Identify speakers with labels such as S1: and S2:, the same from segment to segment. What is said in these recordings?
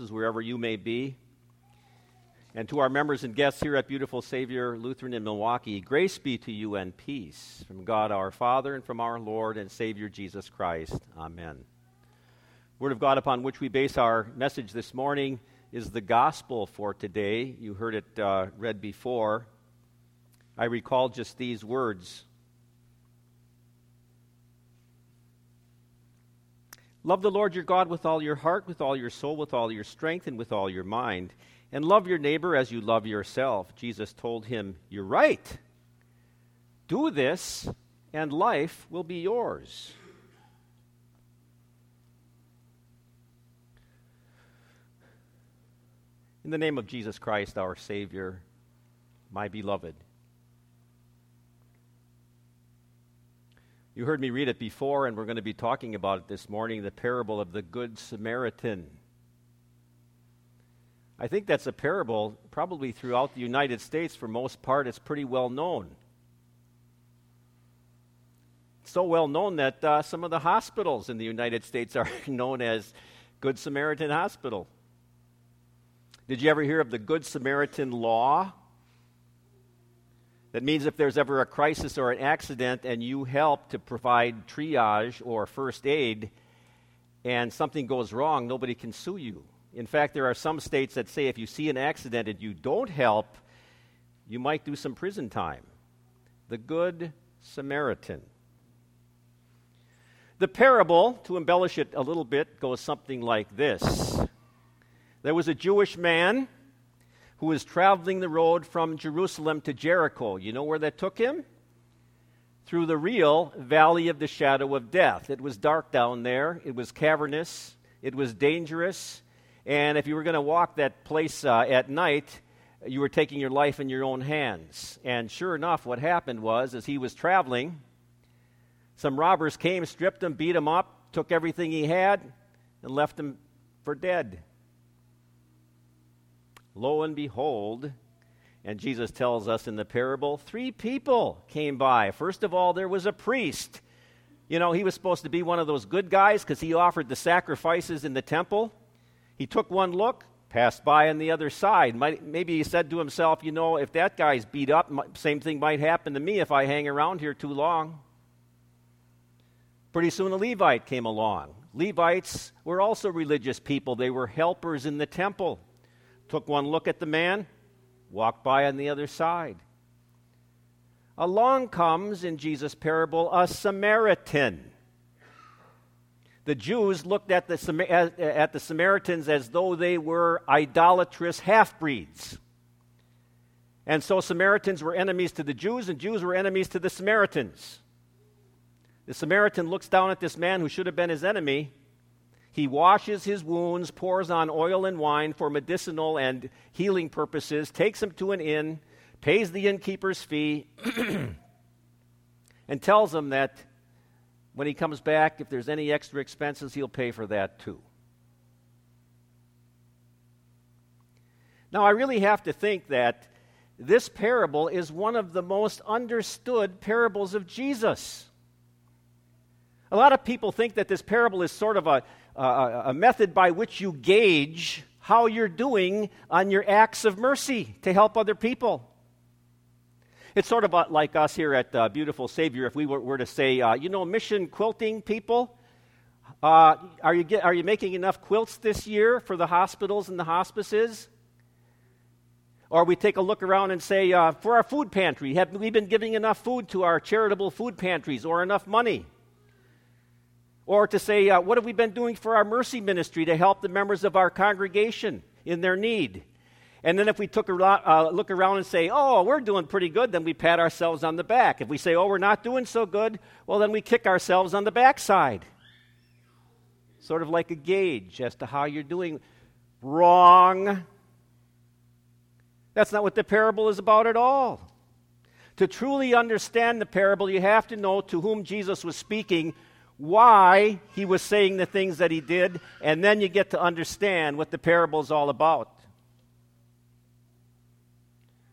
S1: wherever you may be. And to our members and guests here at Beautiful Savior Lutheran in Milwaukee, grace be to you and peace from God our Father and from our Lord and Savior Jesus Christ. Amen. Word of God upon which we base our message this morning is the gospel for today. You heard it uh, read before. I recall just these words Love the Lord your God with all your heart, with all your soul, with all your strength, and with all your mind. And love your neighbor as you love yourself. Jesus told him, You're right. Do this, and life will be yours. In the name of Jesus Christ, our Savior, my beloved. You heard me read it before, and we're going to be talking about it this morning the parable of the Good Samaritan. I think that's a parable, probably throughout the United States, for most part, it's pretty well known. So well known that uh, some of the hospitals in the United States are known as Good Samaritan Hospital. Did you ever hear of the Good Samaritan Law? That means if there's ever a crisis or an accident and you help to provide triage or first aid and something goes wrong, nobody can sue you. In fact, there are some states that say if you see an accident and you don't help, you might do some prison time. The Good Samaritan. The parable, to embellish it a little bit, goes something like this There was a Jewish man who was traveling the road from Jerusalem to Jericho. You know where that took him? Through the real valley of the shadow of death. It was dark down there, it was cavernous, it was dangerous, and if you were going to walk that place uh, at night, you were taking your life in your own hands. And sure enough, what happened was, as he was traveling, some robbers came, stripped him, beat him up, took everything he had, and left him for dead. Lo and behold, and Jesus tells us in the parable, three people came by. First of all, there was a priest. You know, he was supposed to be one of those good guys because he offered the sacrifices in the temple. He took one look, passed by on the other side. Might, maybe he said to himself, you know, if that guy's beat up, same thing might happen to me if I hang around here too long. Pretty soon a Levite came along. Levites were also religious people, they were helpers in the temple took one look at the man, walked by on the other side. Along comes in Jesus' parable a Samaritan. The Jews looked at the, at the Samaritans as though they were idolatrous half breeds. And so Samaritans were enemies to the Jews, and Jews were enemies to the Samaritans. The Samaritan looks down at this man who should have been his enemy he washes his wounds, pours on oil and wine for medicinal and healing purposes, takes him to an inn, pays the innkeeper's fee, and tells him that when he comes back, if there's any extra expenses, he'll pay for that too. Now, I really have to think that this parable is one of the most understood parables of Jesus. A lot of people think that this parable is sort of a, a method by which you gauge how you're doing on your acts of mercy to help other people. It's sort of like us here at uh, Beautiful Savior if we were, were to say, uh, you know, mission quilting people, uh, are, you get, are you making enough quilts this year for the hospitals and the hospices? Or we take a look around and say, uh, for our food pantry, have we been giving enough food to our charitable food pantries or enough money? Or to say, uh, what have we been doing for our mercy ministry to help the members of our congregation in their need? And then if we took a uh, look around and say, oh, we're doing pretty good, then we pat ourselves on the back. If we say, oh, we're not doing so good, well, then we kick ourselves on the backside. Sort of like a gauge as to how you're doing. Wrong. That's not what the parable is about at all. To truly understand the parable, you have to know to whom Jesus was speaking why he was saying the things that he did, and then you get to understand what the parable is all about.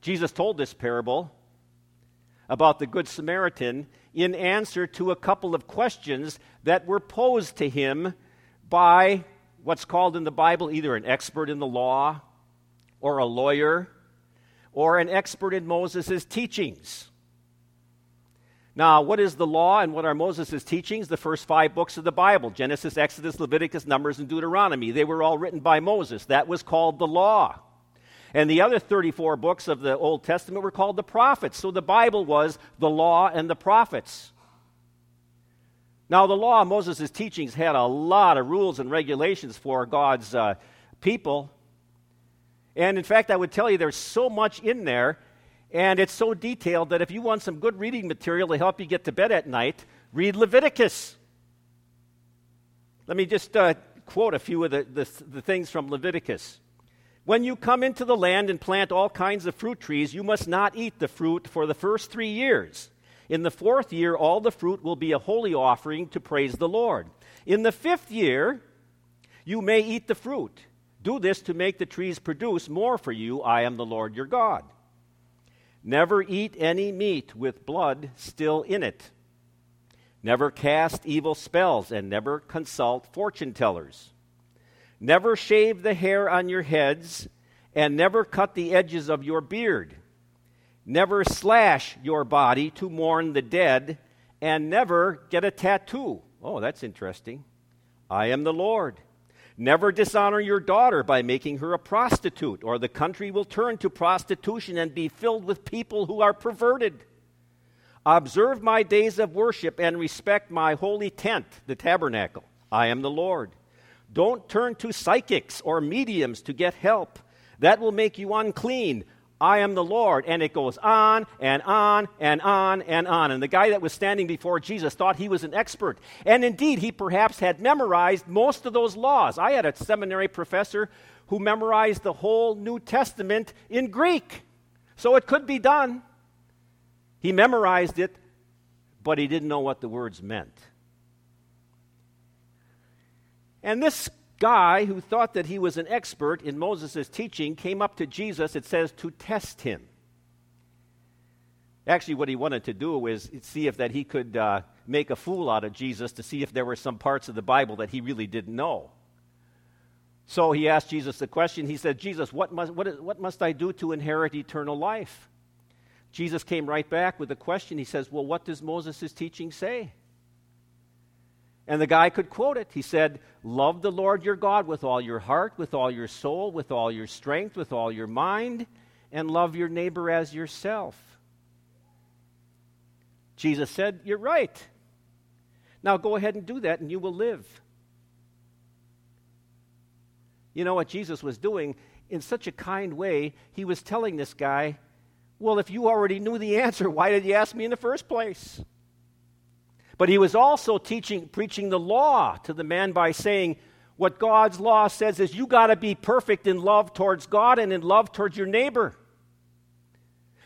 S1: Jesus told this parable about the Good Samaritan in answer to a couple of questions that were posed to him by what's called in the Bible either an expert in the law or a lawyer or an expert in Moses' teachings. Now, what is the law and what are Moses' teachings? The first five books of the Bible Genesis, Exodus, Leviticus, Numbers, and Deuteronomy. They were all written by Moses. That was called the law. And the other 34 books of the Old Testament were called the prophets. So the Bible was the law and the prophets. Now, the law Moses' teachings had a lot of rules and regulations for God's uh, people. And in fact, I would tell you there's so much in there, and it's so detailed that if you want some good reading material to help you get to bed at night, read Leviticus. Let me just uh, quote a few of the, the, the things from Leviticus. When you come into the land and plant all kinds of fruit trees, you must not eat the fruit for the first three years. In the fourth year, all the fruit will be a holy offering to praise the Lord. In the fifth year, you may eat the fruit. Do this to make the trees produce more for you. I am the Lord your God. Never eat any meat with blood still in it. Never cast evil spells and never consult fortune tellers. Never shave the hair on your heads and never cut the edges of your beard. Never slash your body to mourn the dead, and never get a tattoo. Oh, that's interesting. I am the Lord. Never dishonor your daughter by making her a prostitute, or the country will turn to prostitution and be filled with people who are perverted. Observe my days of worship and respect my holy tent, the tabernacle. I am the Lord. Don't turn to psychics or mediums to get help. That will make you unclean. I am the Lord. And it goes on and on and on and on. And the guy that was standing before Jesus thought he was an expert. And indeed, he perhaps had memorized most of those laws. I had a seminary professor who memorized the whole New Testament in Greek. So it could be done. He memorized it, but he didn't know what the words meant. And this guy who thought that he was an expert in Moses' teaching came up to Jesus, it says, to test him. Actually, what he wanted to do was see if that he could uh, make a fool out of Jesus to see if there were some parts of the Bible that he really didn't know. So he asked Jesus the question. He said, Jesus, what must, what, must I do to inherit eternal life? Jesus came right back with a question. He says, Well, what does Moses' teaching say? And the guy could quote it. He said, Love the Lord your God with all your heart, with all your soul, with all your strength, with all your mind, and love your neighbor as yourself. Jesus said, You're right. Now go ahead and do that, and you will live. You know what Jesus was doing? In such a kind way, he was telling this guy, Well, if you already knew the answer, why did you ask me in the first place? But he was also teaching, preaching the law to the man by saying, what God's law says is you got to be perfect in love towards God and in love towards your neighbor.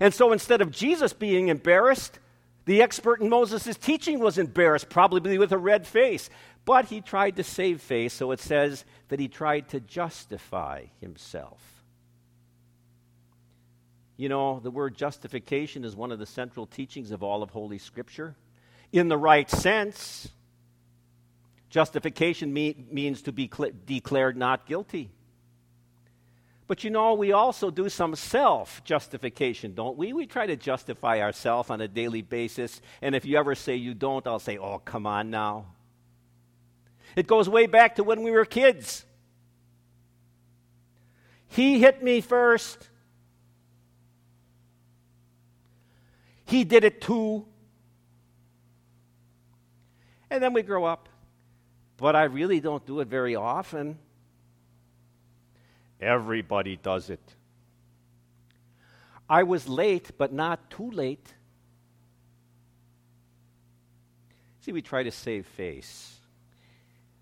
S1: And so instead of Jesus being embarrassed, the expert in Moses' teaching was embarrassed, probably with a red face. But he tried to save face, so it says that he tried to justify himself. You know, the word justification is one of the central teachings of all of Holy Scripture in the right sense. Justification me- means to be cl- declared not guilty. But you know, we also do some self justification, don't we? We try to justify ourselves on a daily basis. And if you ever say you don't, I'll say, oh, come on now. It goes way back to when we were kids. He hit me first. He did it too and then we grow up. But I really don't do it very often. Everybody does it. I was late, but not too late. See, we try to save face.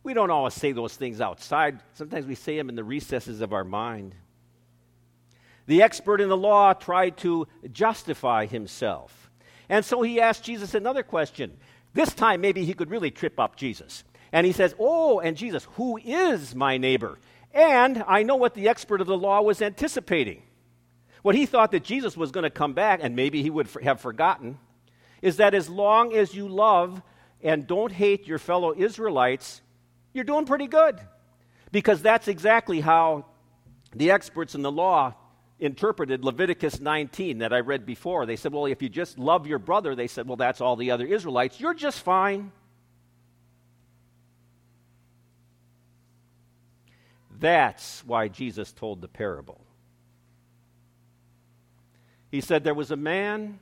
S1: We don't always say those things outside. Sometimes we say them in the recesses of our mind. The expert in the law tried to justify himself. And so he asked Jesus another question this time, maybe he could really trip up Jesus. And he says, Oh, and Jesus, who is my neighbor? And I know what the expert of the law was anticipating. What he thought that Jesus was going to come back, and maybe he would have forgotten, is that as long as you love and don't hate your fellow Israelites, you're doing pretty good. Because that's exactly how the experts in the law interpreted Leviticus 19 that I read before. They said, well, if you just love your brother, they said, well, that's all the other Israelites. You're just fine. That's why Jesus told the parable. He said there was a man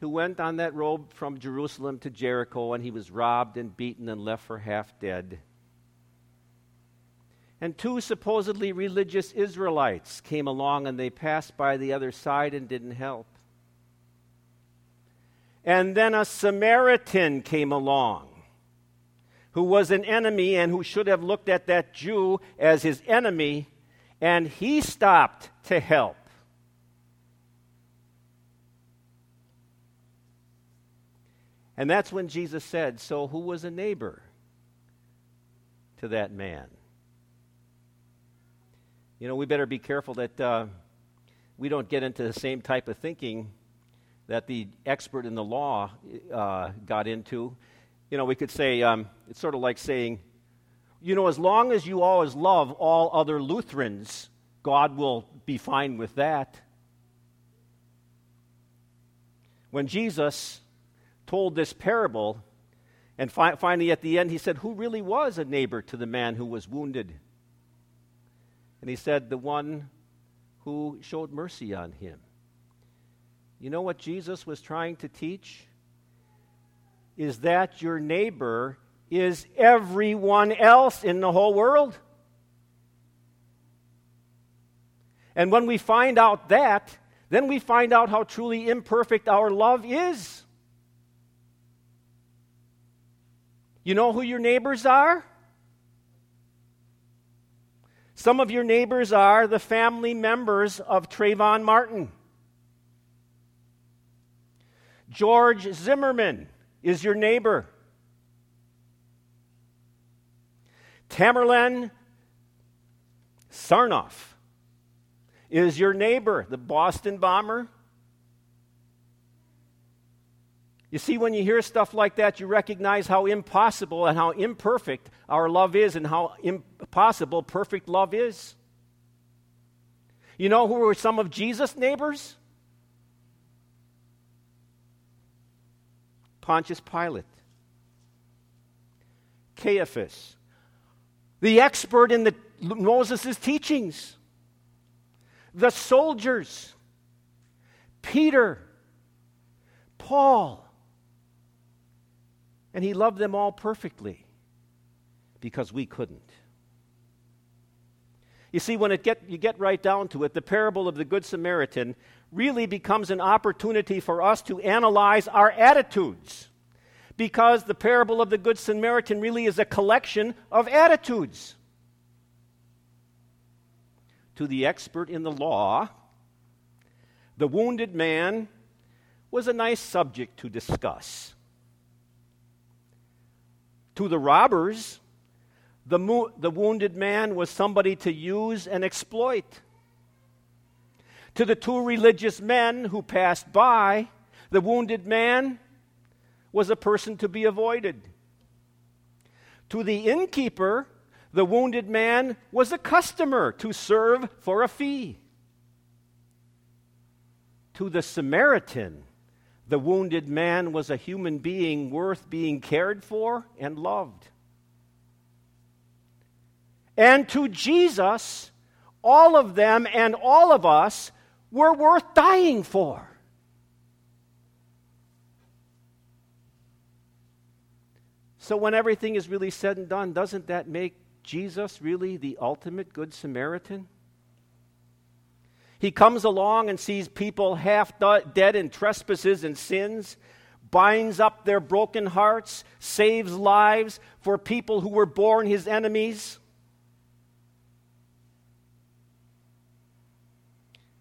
S1: who went on that road from Jerusalem to Jericho, and he was robbed and beaten and left for half dead. And two supposedly religious Israelites came along and they passed by the other side and didn't help. And then a Samaritan came along who was an enemy and who should have looked at that Jew as his enemy, and he stopped to help. And that's when Jesus said, So who was a neighbor to that man? You know, we better be careful that uh, we don't get into the same type of thinking that the expert in the law uh, got into. You know, we could say, um, it's sort of like saying, you know, as long as you always love all other Lutherans, God will be fine with that. When Jesus told this parable, and fi- finally at the end, he said, Who really was a neighbor to the man who was wounded? And he said, The one who showed mercy on him. You know what Jesus was trying to teach? Is that your neighbor is everyone else in the whole world. And when we find out that, then we find out how truly imperfect our love is. You know who your neighbors are? Some of your neighbors are the family members of Trayvon Martin. George Zimmerman is your neighbor. Tamerlan Tsarnaev is your neighbor, the Boston bomber. You see, when you hear stuff like that, you recognize how impossible and how imperfect our love is and how impossible perfect love is. You know who were some of Jesus' neighbors? Pontius Pilate, Caiaphas, the expert in the, Moses' teachings, the soldiers, Peter, Paul, and he loved them all perfectly because we couldn't. You see, when it get, you get right down to it, the parable of the Good Samaritan really becomes an opportunity for us to analyze our attitudes. Because the parable of the Good Samaritan really is a collection of attitudes. To the expert in the law, the wounded man was a nice subject to discuss. To the robbers, the, mo- the wounded man was somebody to use and exploit. To the two religious men who passed by, the wounded man was a person to be avoided. To the innkeeper, the wounded man was a customer to serve for a fee. To the Samaritan, the wounded man was a human being worth being cared for and loved. And to Jesus, all of them and all of us were worth dying for. So, when everything is really said and done, doesn't that make Jesus really the ultimate Good Samaritan? He comes along and sees people half dead in trespasses and sins, binds up their broken hearts, saves lives for people who were born his enemies.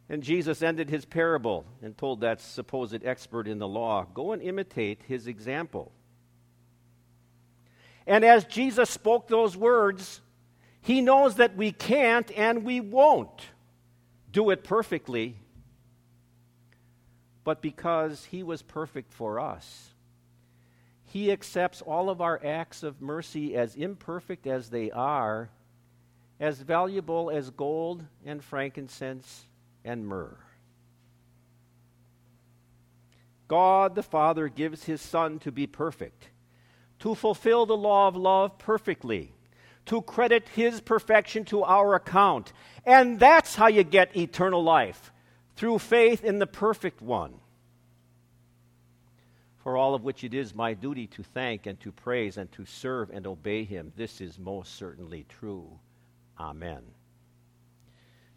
S1: And Jesus ended his parable and told that supposed expert in the law, Go and imitate his example. And as Jesus spoke those words, he knows that we can't and we won't do it perfectly, but because He was perfect for us. He accepts all of our acts of mercy as imperfect as they are, as valuable as gold and frankincense and myrrh. God the Father gives his Son to be perfect, to fulfill the law of love perfectly, to credit his perfection to our account. And that's how you get eternal life through faith in the perfect one. For all of which it is my duty to thank and to praise and to serve and obey him. This is most certainly true. Amen.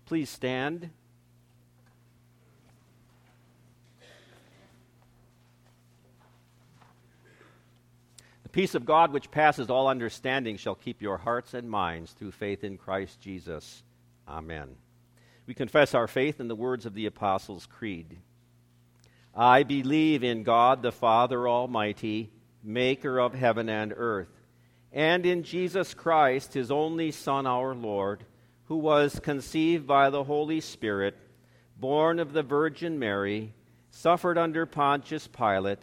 S1: Please stand. Peace of God, which passes all understanding, shall keep your hearts and minds through faith in Christ Jesus. Amen. We confess our faith in the words of the Apostles' Creed. I believe in God the Father Almighty, maker of heaven and earth, and in Jesus Christ, his only Son, our Lord, who was conceived by the Holy Spirit, born of the Virgin Mary, suffered under Pontius Pilate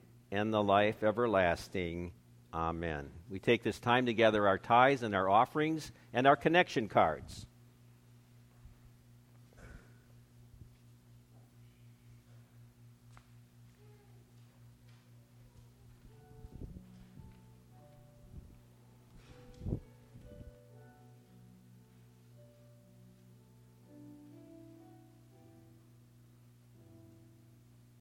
S1: and the life everlasting. Amen. We take this time together, our tithes and our offerings and our connection cards.